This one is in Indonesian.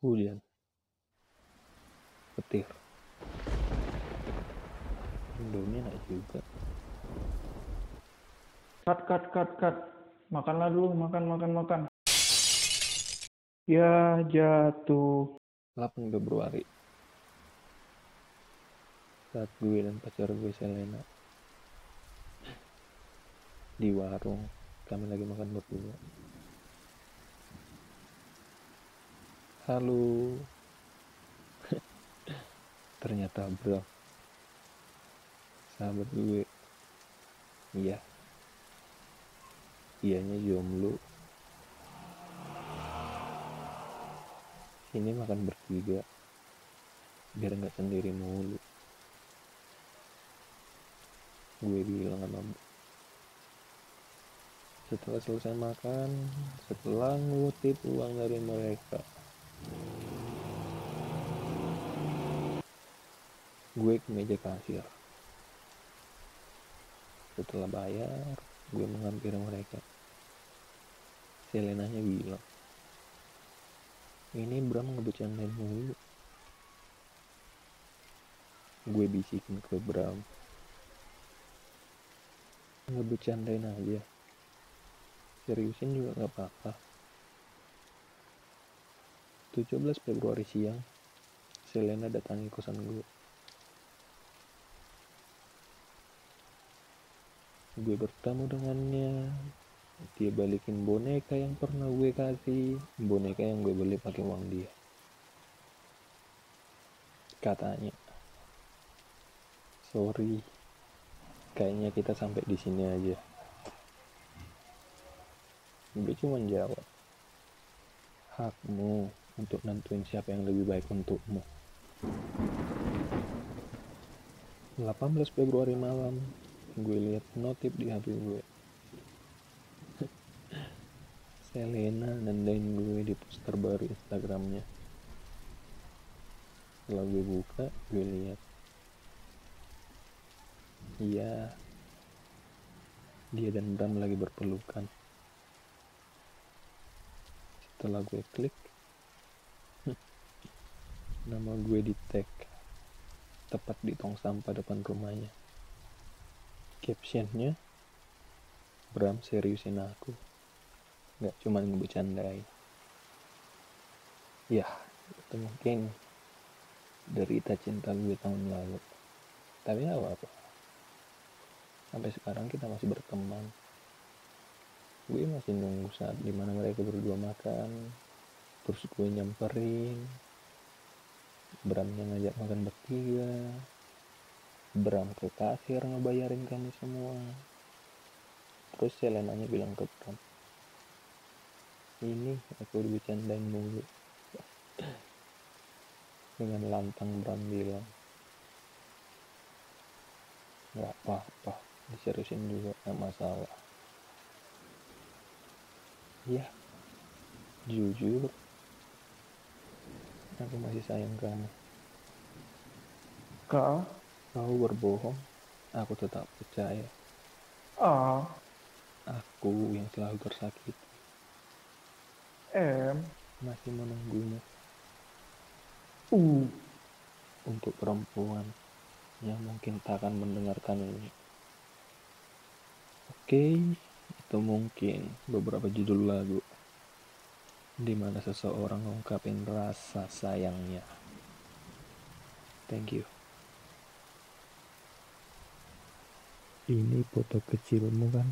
hujan, petir. Indomie enak juga. Cut, cut, cut, cut. Makanlah dulu, makan, makan, makan. Ya, jatuh. 8 Februari. Saat gue dan pacar gue Selena di warung, kami lagi makan berdua. Halo. Ternyata bro. Sahabat gue. Iya. Ianya jomblo. Ini makan bertiga. Biar nggak sendiri mulu. Gue bilang sama setelah selesai makan, setelah ngutip uang dari mereka, gue ke meja kasir. Setelah bayar gue menghampiri mereka. Selenanya bilang ini Bram ngebecandain mulu. Gue bisikin ke Bram. Ngebecandain aja. Seriusin juga gak apa-apa. 17 Februari siang Selena datangi kosan gue gue bertemu dengannya. Dia balikin boneka yang pernah gue kasih. Boneka yang gue beli pakai uang dia. Katanya sorry kayaknya kita sampai di sini aja. Gue cuma jawab hakmu untuk nentuin siapa yang lebih baik untukmu. 18 Februari malam gue lihat notif di HP gue. Selena nandain gue di poster baru Instagramnya. Setelah gue buka gue lihat iya. Dia dan Bram lagi berpelukan. Setelah gue klik nama gue di tag. Tepat di tong sampah depan rumahnya captionnya. Bram seriusin aku. Nggak cuma ngebecandain. Ya itu mungkin derita cinta gue tahun lalu. Tapi apa apa sampai sekarang kita masih berteman. Gue masih nunggu saat di mana mereka berdua makan. Terus gue nyamperin. Bramnya ngajak makan bertiga Bram ke kasir ngebayarin kami semua. Terus Selenanya bilang ke Bram ini aku dibecandain mulu. Dengan lantang Bram bilang nggak apa-apa diseriusin juga nggak masalah. Ya jujur aku masih sayang kamu. Kau? Kau berbohong aku tetap percaya A. aku yang selalu tersakiti M. masih menunggumu U. untuk perempuan yang mungkin tak akan mendengarkan ini. Oke, itu mungkin beberapa judul lagu di mana seseorang mengungkapin rasa sayangnya. Thank you. Ini foto kecilmu kan?